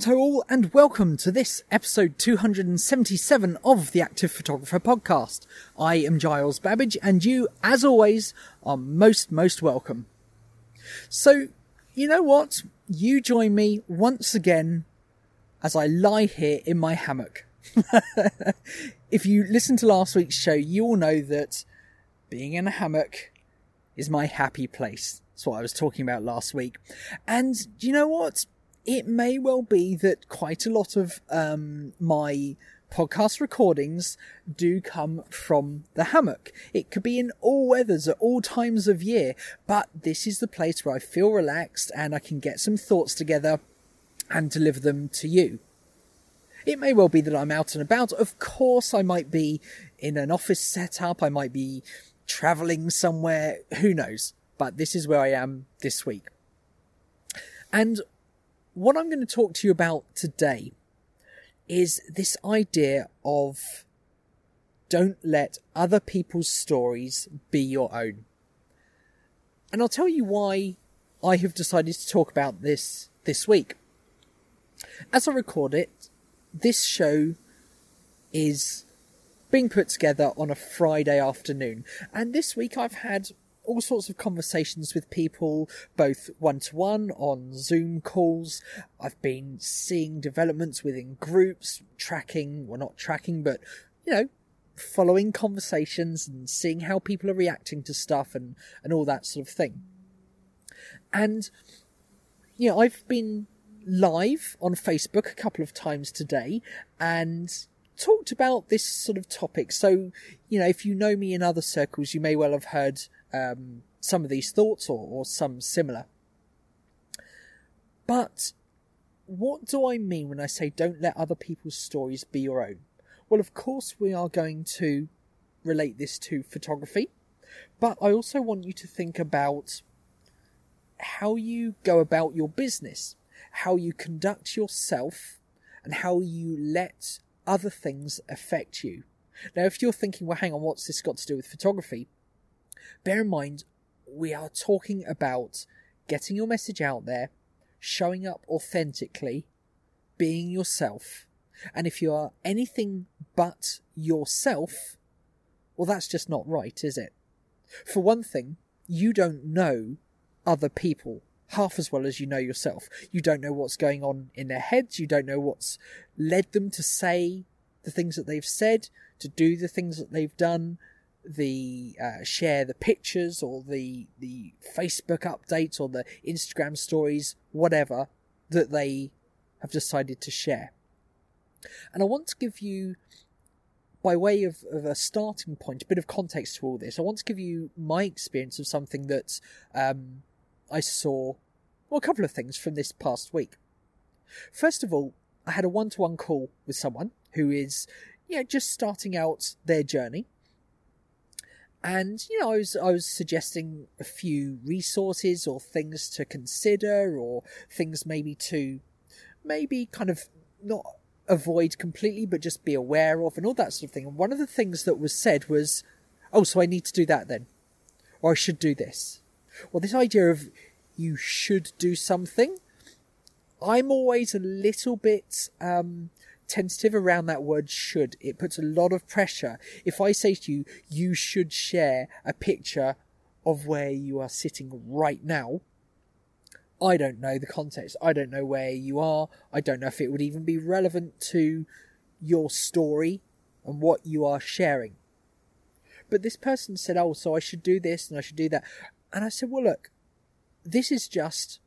What all, and welcome to this episode 277 of the Active Photographer Podcast. I am Giles Babbage, and you, as always, are most, most welcome. So, you know what? You join me once again as I lie here in my hammock. if you listened to last week's show, you'll know that being in a hammock is my happy place. That's what I was talking about last week. And you know what? It may well be that quite a lot of um, my podcast recordings do come from the hammock. It could be in all weathers at all times of year, but this is the place where I feel relaxed and I can get some thoughts together and deliver them to you. It may well be that I'm out and about. Of course, I might be in an office setup. I might be traveling somewhere. Who knows? But this is where I am this week. And what I'm going to talk to you about today is this idea of don't let other people's stories be your own. And I'll tell you why I have decided to talk about this this week. As I record it, this show is being put together on a Friday afternoon. And this week I've had all sorts of conversations with people, both one to one on Zoom calls. I've been seeing developments within groups, tracking, well, not tracking, but, you know, following conversations and seeing how people are reacting to stuff and, and all that sort of thing. And, you know, I've been live on Facebook a couple of times today and talked about this sort of topic. So, you know, if you know me in other circles, you may well have heard um, some of these thoughts or, or some similar. But what do I mean when I say don't let other people's stories be your own? Well, of course, we are going to relate this to photography, but I also want you to think about how you go about your business, how you conduct yourself, and how you let other things affect you. Now, if you're thinking, well, hang on, what's this got to do with photography? Bear in mind, we are talking about getting your message out there, showing up authentically, being yourself. And if you are anything but yourself, well, that's just not right, is it? For one thing, you don't know other people half as well as you know yourself. You don't know what's going on in their heads. You don't know what's led them to say the things that they've said, to do the things that they've done, the uh, share the pictures or the the Facebook updates or the Instagram stories, whatever that they have decided to share. And I want to give you, by way of, of a starting point, a bit of context to all this. I want to give you my experience of something that um, I saw, well, a couple of things from this past week. First of all, I had a one to one call with someone who is, yeah, just starting out their journey and you know, I was I was suggesting a few resources or things to consider, or things maybe to maybe kind of not avoid completely, but just be aware of, and all that sort of thing. And one of the things that was said was, "Oh, so I need to do that then, or I should do this." Well, this idea of you should do something, I'm always a little bit um, tentative around that word should. It puts a lot of pressure. If I say to you, you should share a picture of where you are sitting right now, I don't know the context. I don't know where you are. I don't know if it would even be relevant to your story and what you are sharing. But this person said, Oh, so I should do this and I should do that. And I said, Well, look, this is just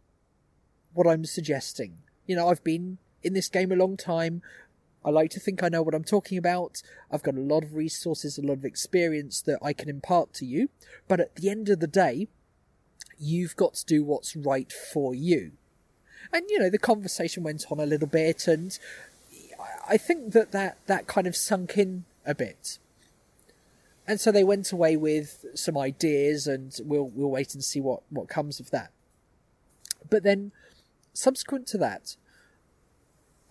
what I'm suggesting. You know, I've been in this game a long time. I like to think I know what I'm talking about. I've got a lot of resources, a lot of experience that I can impart to you. But at the end of the day, you've got to do what's right for you. And, you know, the conversation went on a little bit, and I think that that, that kind of sunk in a bit. And so they went away with some ideas, and we'll, we'll wait and see what, what comes of that. But then, subsequent to that,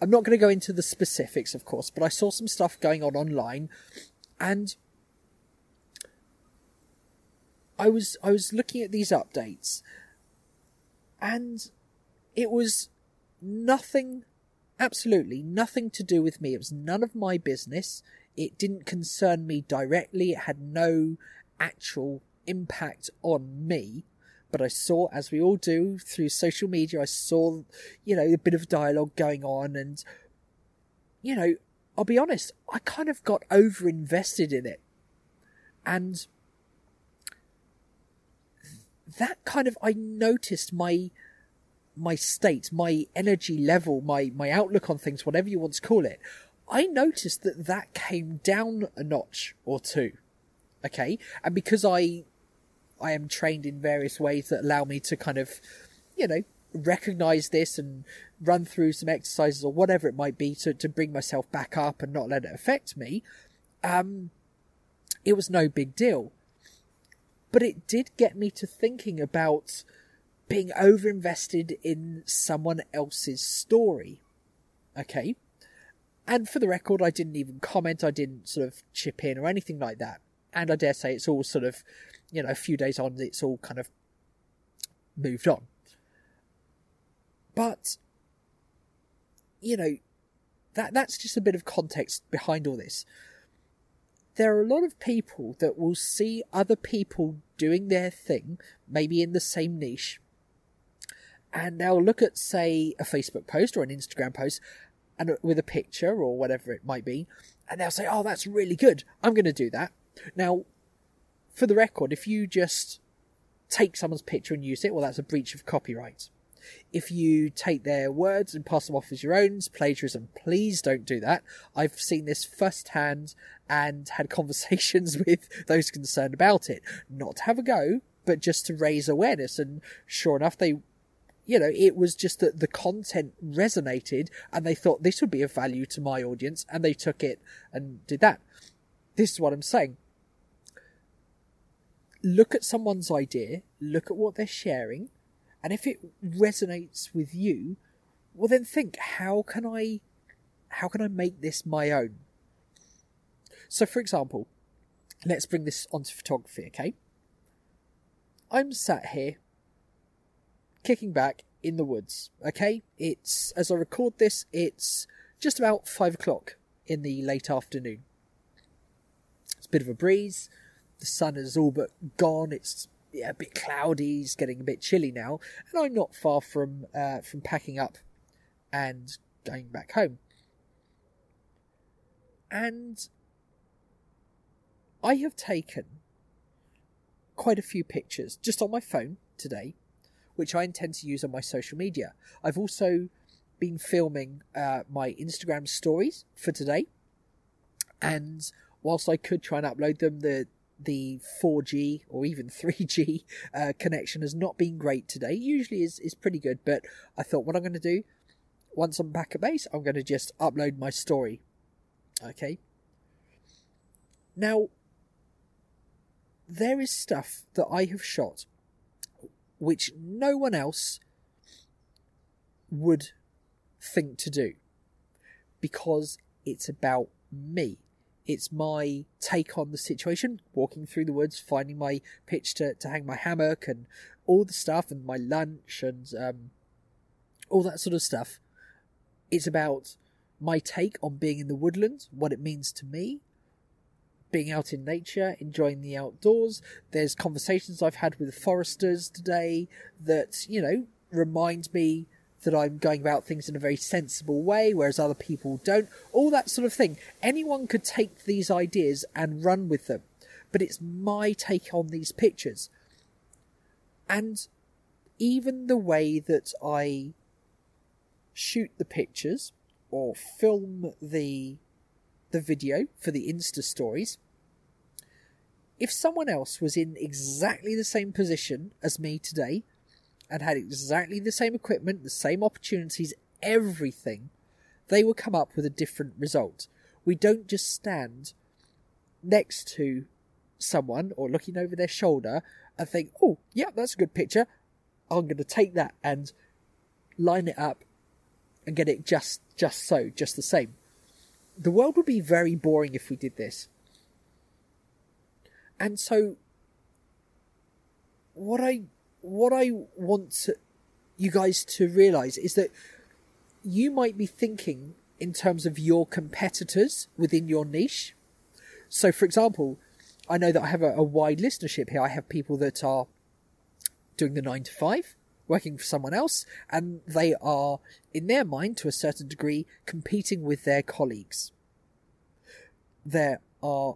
I'm not going to go into the specifics, of course, but I saw some stuff going on online, and I was I was looking at these updates, and it was nothing Absolutely nothing to do with me. It was none of my business. It didn't concern me directly. It had no actual impact on me. But I saw, as we all do through social media, I saw, you know, a bit of dialogue going on. And, you know, I'll be honest, I kind of got over invested in it. And that kind of, I noticed my, my state, my energy level, my, my outlook on things, whatever you want to call it. I noticed that that came down a notch or two. Okay. And because I, I am trained in various ways that allow me to kind of, you know, recognize this and run through some exercises or whatever it might be to, to bring myself back up and not let it affect me, um, it was no big deal. But it did get me to thinking about being overinvested in someone else's story. Okay. And for the record, I didn't even comment, I didn't sort of chip in or anything like that. And I dare say it's all sort of, you know, a few days on, it's all kind of moved on. But, you know, that that's just a bit of context behind all this. There are a lot of people that will see other people doing their thing, maybe in the same niche, and they'll look at, say, a Facebook post or an Instagram post, and uh, with a picture or whatever it might be, and they'll say, "Oh, that's really good. I'm going to do that." Now, for the record, if you just take someone's picture and use it, well, that's a breach of copyright. If you take their words and pass them off as your own, plagiarism. Please don't do that. I've seen this firsthand and had conversations with those concerned about it. Not to have a go, but just to raise awareness. And sure enough, they, you know, it was just that the content resonated and they thought this would be of value to my audience and they took it and did that. This is what I'm saying look at someone's idea, look at what they're sharing, and if it resonates with you, well then think, how can I how can I make this my own? So for example, let's bring this onto photography, okay? I'm sat here kicking back in the woods, okay? It's as I record this, it's just about five o'clock in the late afternoon. Bit of a breeze, the sun has all but gone. It's yeah, a bit cloudy. It's getting a bit chilly now, and I'm not far from uh, from packing up and going back home. And I have taken quite a few pictures just on my phone today, which I intend to use on my social media. I've also been filming uh, my Instagram stories for today, and whilst I could try and upload them, the the 4G or even 3G uh, connection has not been great today. Usually is is pretty good, but I thought what I'm going to do once I'm back at base, I'm going to just upload my story. Okay. Now, there is stuff that I have shot which no one else would think to do because it's about me. It's my take on the situation, walking through the woods, finding my pitch to, to hang my hammock and all the stuff and my lunch and um, all that sort of stuff. It's about my take on being in the woodland, what it means to me, being out in nature, enjoying the outdoors. There's conversations I've had with foresters today that, you know, remind me that I'm going about things in a very sensible way, whereas other people don't. All that sort of thing. Anyone could take these ideas and run with them, but it's my take on these pictures. And even the way that I shoot the pictures or film the the video for the Insta stories, if someone else was in exactly the same position as me today, and had exactly the same equipment, the same opportunities, everything, they will come up with a different result. We don't just stand next to someone or looking over their shoulder and think, oh, yeah, that's a good picture. I'm going to take that and line it up and get it just, just so, just the same. The world would be very boring if we did this. And so, what I what I want to, you guys to realize is that you might be thinking in terms of your competitors within your niche. So, for example, I know that I have a, a wide listenership here. I have people that are doing the nine to five, working for someone else, and they are, in their mind, to a certain degree, competing with their colleagues. There are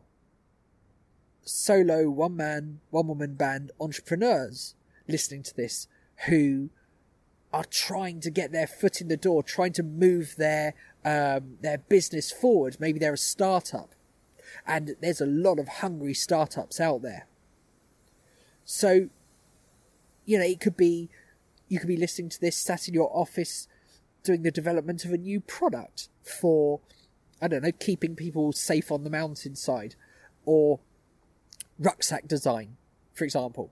solo, one man, one woman band entrepreneurs listening to this who are trying to get their foot in the door, trying to move their um, their business forward. Maybe they're a startup, and there's a lot of hungry startups out there. So, you know, it could be you could be listening to this sat in your office doing the development of a new product for I don't know, keeping people safe on the mountainside, or rucksack design, for example.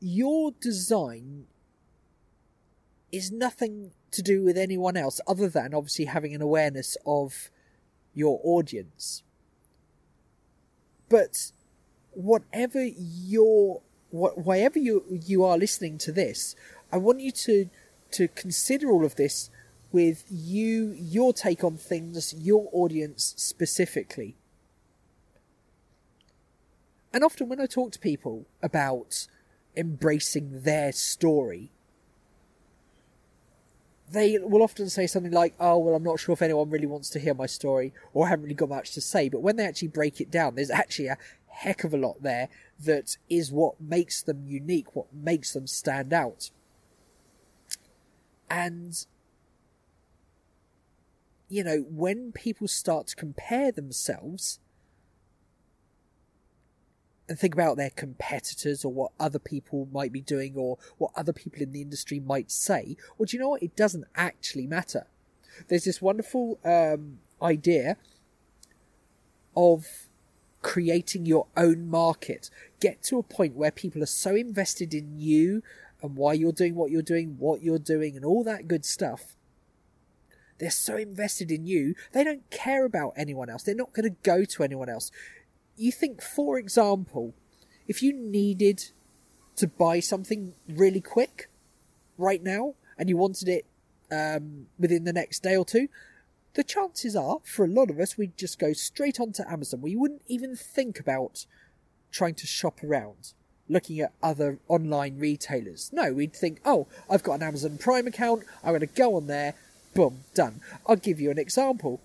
Your design is nothing to do with anyone else other than obviously having an awareness of your audience. But whatever your wh- wherever you you are listening to this, I want you to to consider all of this with you your take on things, your audience specifically. And often when I talk to people about embracing their story, they will often say something like, Oh, well, I'm not sure if anyone really wants to hear my story, or I haven't really got much to say. But when they actually break it down, there's actually a heck of a lot there that is what makes them unique, what makes them stand out. And, you know, when people start to compare themselves, think about their competitors or what other people might be doing or what other people in the industry might say, well, do you know what? It doesn't actually matter. There's this wonderful um, idea of creating your own market. Get to a point where people are so invested in you and why you're doing what you're doing, what you're doing, and all that good stuff. They're so invested in you, they don't care about anyone else. They're not going to go to anyone else you think, for example, if you needed to buy something really quick right now and you wanted it um, within the next day or two, the chances are, for a lot of us, we'd just go straight onto Amazon. We wouldn't even think about trying to shop around, looking at other online retailers. No, we'd think, oh, I've got an Amazon Prime account, I'm going to go on there, boom, done. I'll give you an example.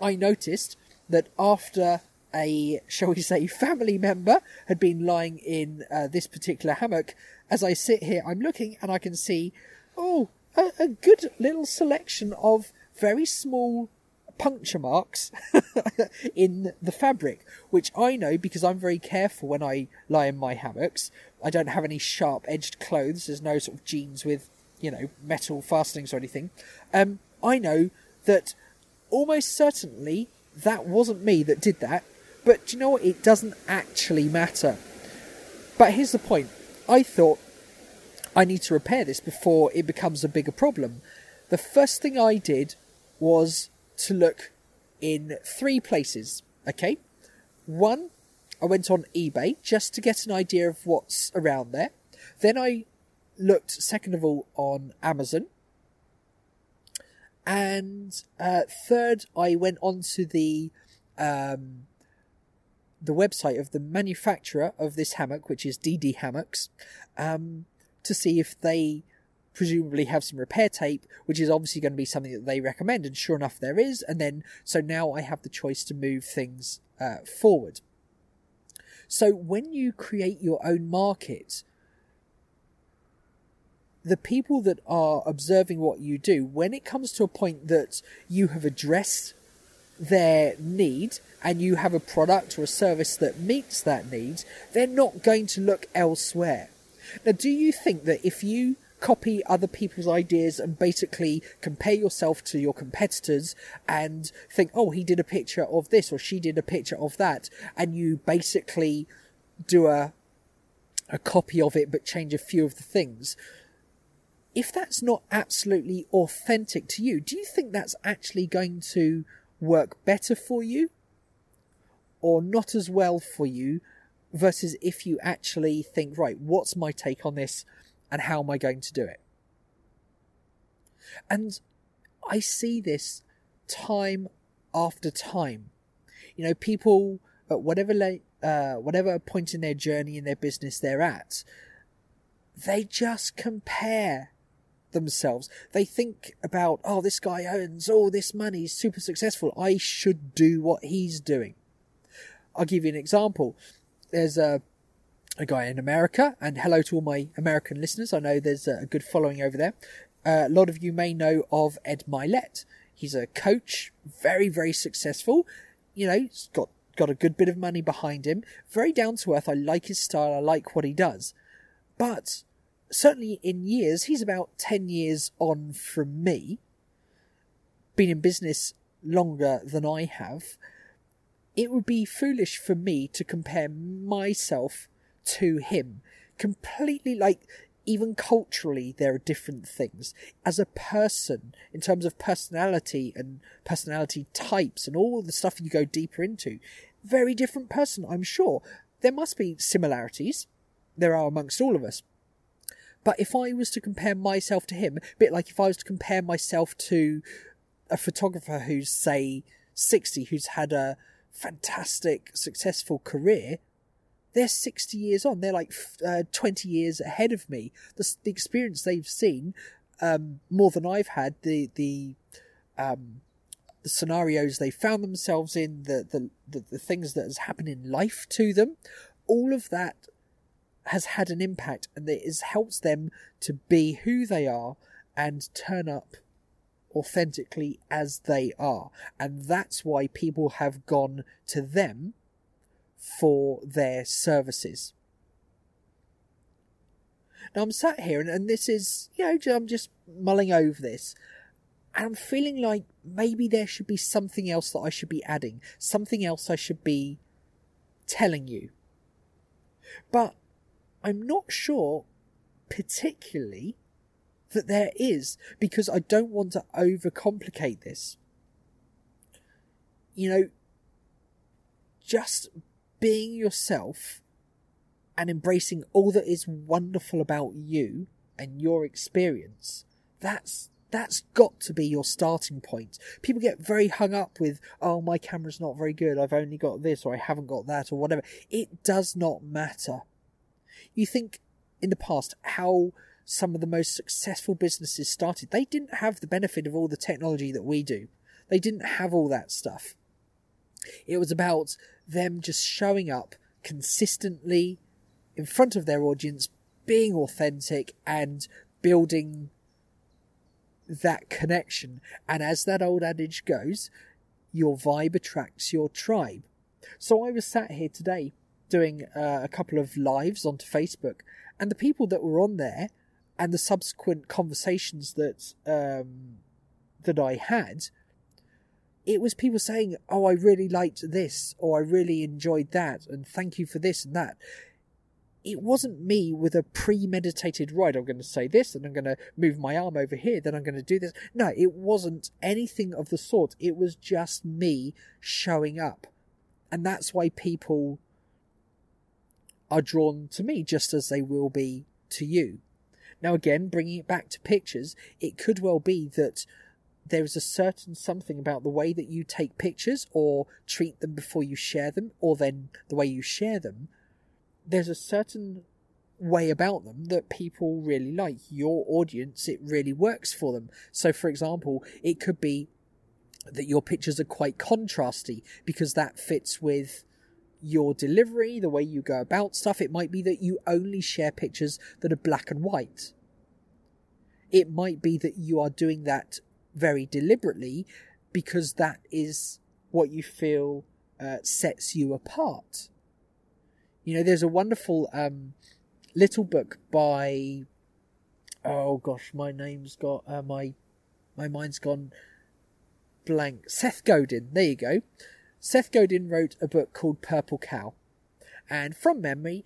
I noticed that after a, shall we say, family member had been lying in uh, this particular hammock. As I sit here, I'm looking and I can see, oh, a, a good little selection of very small puncture marks in the fabric, which I know because I'm very careful when I lie in my hammocks. I don't have any sharp edged clothes. There's no sort of jeans with, you know, metal fastenings or anything. Um, I know that almost certainly that wasn't me that did that. But do you know what? It doesn't actually matter. But here's the point. I thought I need to repair this before it becomes a bigger problem. The first thing I did was to look in three places. Okay? One, I went on eBay just to get an idea of what's around there. Then I looked, second of all, on Amazon. And uh, third, I went on to the um, the website of the manufacturer of this hammock, which is DD Hammocks, um, to see if they presumably have some repair tape, which is obviously going to be something that they recommend. And sure enough, there is. And then, so now I have the choice to move things uh, forward. So when you create your own market, the people that are observing what you do, when it comes to a point that you have addressed their need and you have a product or a service that meets that need, they're not going to look elsewhere. Now, do you think that if you copy other people's ideas and basically compare yourself to your competitors and think, oh, he did a picture of this or she did a picture of that, and you basically do a a copy of it but change a few of the things. If that's not absolutely authentic to you, do you think that's actually going to work better for you or not as well for you versus if you actually think, right, what's my take on this and how am I going to do it? And I see this time after time. You know, people at whatever uh, whatever point in their journey in their business they're at, they just compare themselves. They think about, oh, this guy owns all this money, he's super successful. I should do what he's doing. I'll give you an example. There's a a guy in America, and hello to all my American listeners. I know there's a good following over there. Uh, a lot of you may know of Ed Mylett. He's a coach, very, very successful. You know, he's got, got a good bit of money behind him. Very down to earth. I like his style. I like what he does. But certainly in years, he's about 10 years on from me. Been in business longer than I have. It would be foolish for me to compare myself to him. Completely like, even culturally, there are different things. As a person, in terms of personality and personality types and all the stuff you go deeper into, very different person, I'm sure. There must be similarities. There are amongst all of us. But if I was to compare myself to him, a bit like if I was to compare myself to a photographer who's, say, 60, who's had a fantastic, successful career, they're 60 years on. They're like uh, 20 years ahead of me. The, the experience they've seen, um, more than I've had, the, the, um, the scenarios they found themselves in, the, the, the, the things that has happened in life to them, all of that has had an impact and it has helped them to be who they are and turn up authentically as they are. And that's why people have gone to them for their services. Now I'm sat here and, and this is, you know, I'm just mulling over this and I'm feeling like maybe there should be something else that I should be adding, something else I should be telling you. But I'm not sure particularly that there is because I don't want to overcomplicate this. You know, just being yourself and embracing all that is wonderful about you and your experience, that's that's got to be your starting point. People get very hung up with, oh, my camera's not very good, I've only got this, or I haven't got that, or whatever. It does not matter. You think in the past how some of the most successful businesses started, they didn't have the benefit of all the technology that we do. They didn't have all that stuff. It was about them just showing up consistently in front of their audience, being authentic and building that connection. And as that old adage goes, your vibe attracts your tribe. So I was sat here today doing uh, a couple of lives onto Facebook, and the people that were on there and the subsequent conversations that um, that I had it was people saying, Oh, I really liked this, or I really enjoyed that, and thank you for this and that. It wasn't me with a premeditated, right, I'm going to say this, and I'm going to move my arm over here, then I'm going to do this. No, it wasn't anything of the sort. It was just me showing up. And that's why people are drawn to me, just as they will be to you. Now, again, bringing it back to pictures, it could well be that there is a certain something about the way that you take pictures or treat them before you share them, or then the way you share them. There's a certain way about them that people really like. Your audience, it really works for them. So, for example, it could be that your pictures are quite contrasty because that fits with your delivery, the way you go about stuff. It might be that you only share pictures that are black and white. It might be that you are doing that very deliberately because that is what you feel uh, sets you apart. You know, there's a wonderful um, little book by oh gosh, my name's got uh, my my mind's gone blank. Seth Godin. There you go. Seth Godin wrote a book called Purple Cow, and from memory,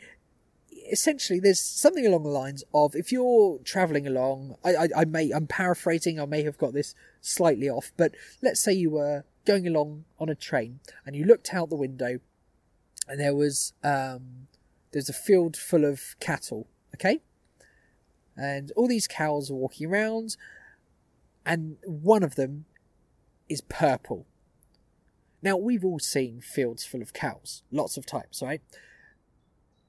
essentially there's something along the lines of if you're traveling along I, I, I, may i'm paraphrasing i may have got this slightly off but let's say you were going along on a train and you looked out the window and there was um there's a field full of cattle okay and all these cows are walking around and one of them is purple. Now, we've all seen fields full of cows, lots of types, right?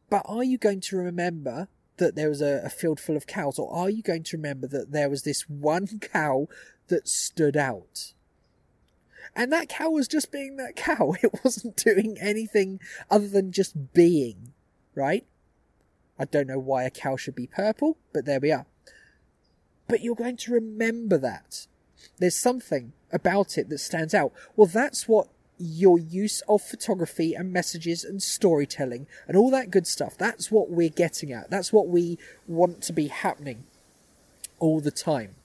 But are you going to remember that there was a, a, field full of cows, or are you going to remember that there was this one cow that stood out? And that cow was just being that cow. It wasn't doing anything other than just being, right? I don't know why a cow should be purple, but there we are. But you're going to remember that. There's something about it that stands out. Well, that's what your use of photography and messages and storytelling and all that good stuff. That's what we're getting at. That's what we want to be happening all the time.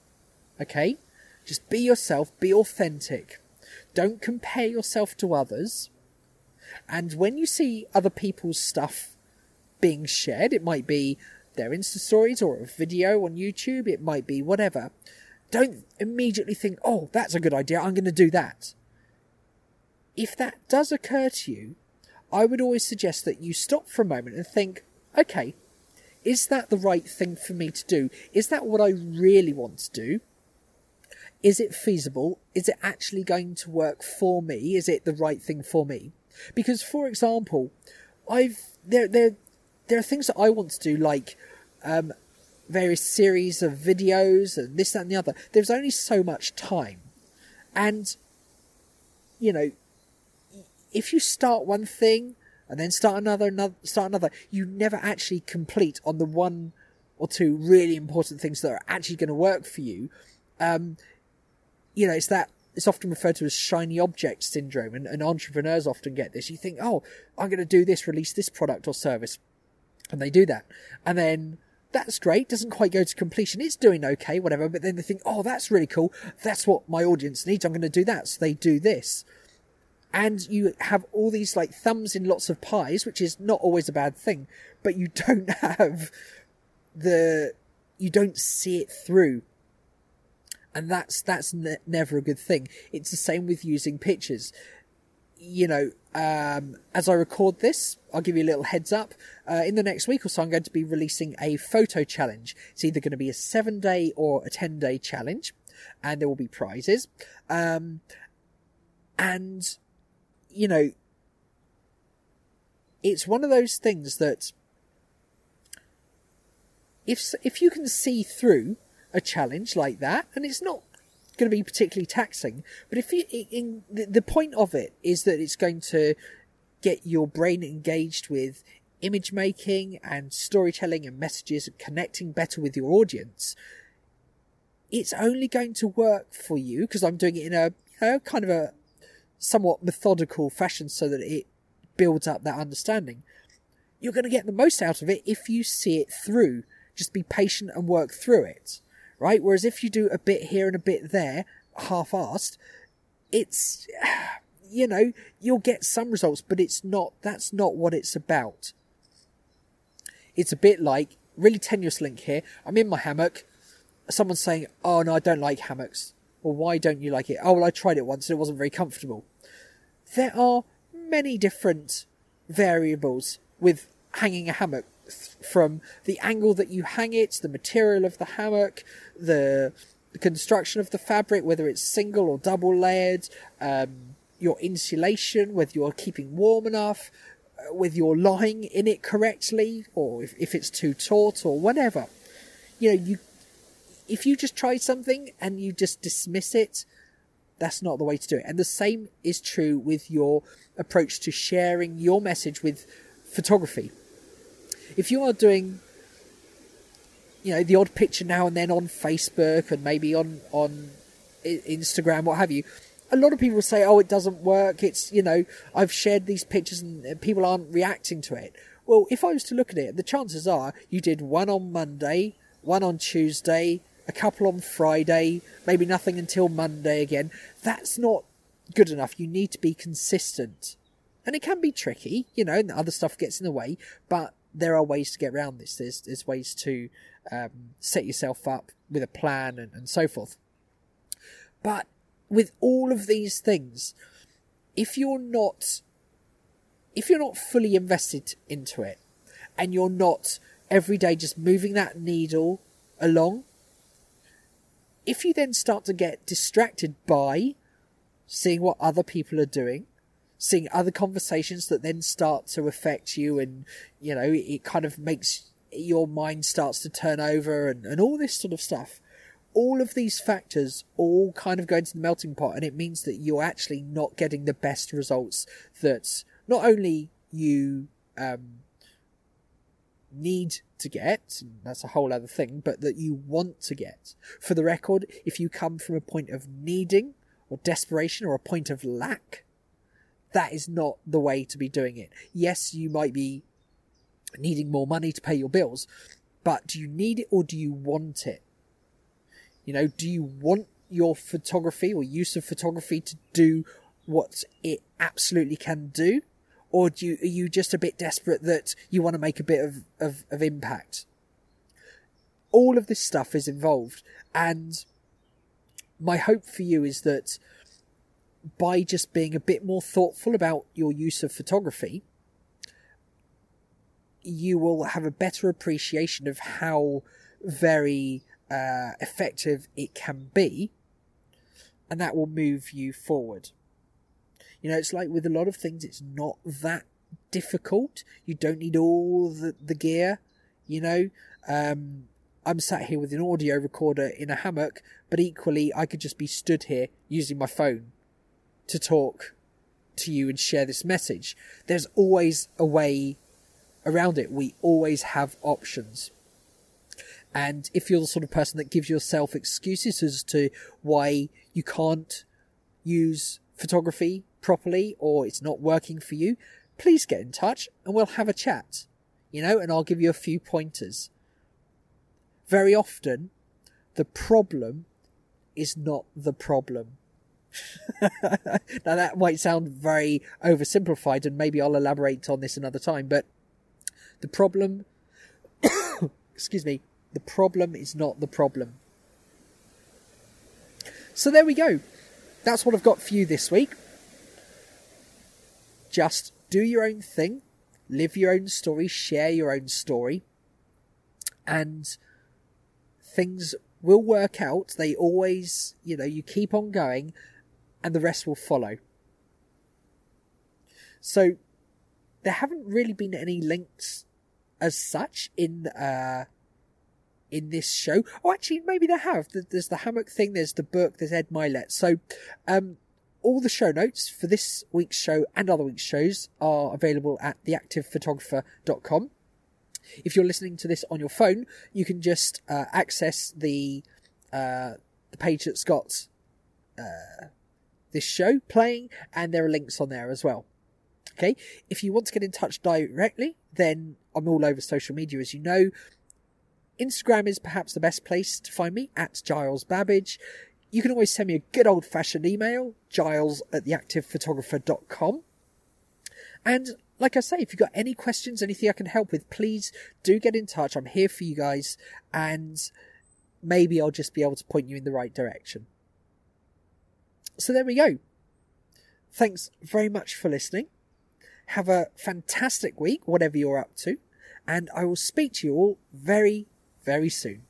Okay? Just be yourself, be authentic. Don't compare yourself to others. And when you see other people's stuff being shared, it might be their Insta stories or a video on YouTube, it might be whatever. Don't immediately think, oh, that's a good idea, I'm going to do that if that does occur to you, I would always suggest that you stop for a moment and think, okay, is that the right thing for me to do? Is that what I really want to do? Is it feasible? Is it actually going to work for me? Is it the right thing for me? Because, for example, I've there there there are things that I want to do, like um, various series of videos and this, that, and the other. There's only so much time, and you know, if you start one thing and then start another, another start another, you never actually complete on the one or two really important things that are actually going to work for you. Um, you know, it's that it's often referred to as shiny object syndrome, and, and entrepreneurs often get this. You think, oh, I'm going to do this, release this product or service, and they do that, and then that's great, doesn't quite go to completion. It's doing okay, whatever, but then they think, oh, that's really cool. That's what my audience needs. I'm going to do that. So they do this and you have all these like thumbs in lots of pies, which is not always a bad thing, but you don't have the you don't see it through, and that's that's ne- never a good thing. It's the same with using pictures. You know, um, as I record this, I'll give you a little heads up. Uh, in the next week or so, I'm going to be releasing a photo challenge. It's either going to be a seven day or a 10 day challenge, and there will be prizes. Um, and you know, it's one of those things that if if you can see through a challenge like that, and it's not going to be particularly taxing, but if you in the, the point of it is that it's going to get your brain engaged with image making and storytelling and messages and connecting better with your audience, it's only going to work for you because I'm doing it in a you know, kind of a somewhat methodical fashion so that it builds up that understanding. You're going to get the most out of it if you see it through. Just be patient and work through it, right? Whereas if you do a bit here and a bit there, half-assed, it's, you know, you'll get some results, but it's not, that's not what it's about. It's a bit like, really tenuous link here. I'm in my hammock. Someone's saying, oh no, I don't like hammocks. Well, why don't you like it? Oh, well, I tried it once and it wasn't very comfortable there are many different variables with hanging a hammock from the angle that you hang it, the material of the hammock, the, the construction of the fabric, whether it's single or double layered, um, your insulation, whether you're keeping warm enough, uh, whether you're lying in it correctly, or if, if it's too taut or whatever. You know, you if you just try something and you just dismiss it that's not the way to do it. And the same is true with your approach to sharing your message with photography. If you are doing, you know, the odd picture now and then on Facebook and maybe on on Instagram, what have you, a lot of people say, "Oh, it doesn't work." It's you know, I've shared these pictures and uh, people aren't reacting to it. Well, if I was to look at it, the chances are you did one on Monday, one on Tuesday, a couple on Friday, maybe nothing until Monday again. That's not good enough. You need to be consistent. And it can be tricky, you know, and other stuff gets in the way, but there are ways to get around this. There's, there's ways to um, set yourself up with a plan and, and so forth. But with all of these things, if you're not, if you're not fully invested into it, and you're not every day just moving that needle along, if you then start to get distracted by seeing what other people are doing, seeing other conversations that then start to affect you and, you know, it kind of makes your mind starts to turn over and, and all this sort of stuff. All of these factors all kind of go into the melting pot and it means that you're actually not getting the best results that not only you, um, need to get, that's a whole other thing, but that you want to get. For the record, if you come from a point of needing or desperation or a point of lack, that is not the way to be doing it. Yes, you might be needing more money to pay your bills, but do you need it or do you want it? You know, do you want your photography or use of photography to do what it absolutely can do? Or do you, are you just a bit desperate that you want to make a bit of, of, of impact? All of this stuff is involved, and my hope for you is that by just being a bit more thoughtful about your use of photography, you will have a better appreciation of how very uh, effective it can be, and that will move you forward. You know, it's like with a lot of things, it's not that difficult. You don't need all the, the gear, you know. Um, I'm sat here with an audio recorder in a hammock, but equally, I could just be stood here using my phone to talk to you and share this message. There's always a way around it. We always have options. And if you're the sort of person that gives yourself excuses as to why you can't use photography properly or it's not working for you, please get in touch and we'll have a chat, you know, and I'll give you a few pointers. Very often, the problem is not the problem. now that might sound very oversimplified and maybe I'll elaborate on this another time, but the problem, excuse me, the problem is not the problem. So there we go. That's what I've got for you this week. Just do your own thing, live your own story, share your own story, and things will work out. They always, you know, you keep on going, and the rest will follow. So, there haven't really been any links as such in uh, in this show. Oh, actually, maybe there have. There's the hammock thing. There's the book. There's Ed Mylett. So, um, all the show notes for this week's show and other week's shows are available at theactivephotographer.com. If you're listening to this on your phone, you can just uh, access the uh, the page that's got uh, this show playing, and there are links on there as well. Okay, if you want to get in touch directly, then I'm all over social media, as you know. Instagram is perhaps the best place to find me at Giles Babbage you can always send me a good old fashioned email, giles at theactivephotographer.com. And like I say, if you've got any questions, anything I can help with, please do get in touch. I'm here for you guys, and maybe I'll just be able to point you in the right direction. So there we go. Thanks very much for listening. Have a fantastic week, whatever you're up to, and I will speak to you all very, very soon.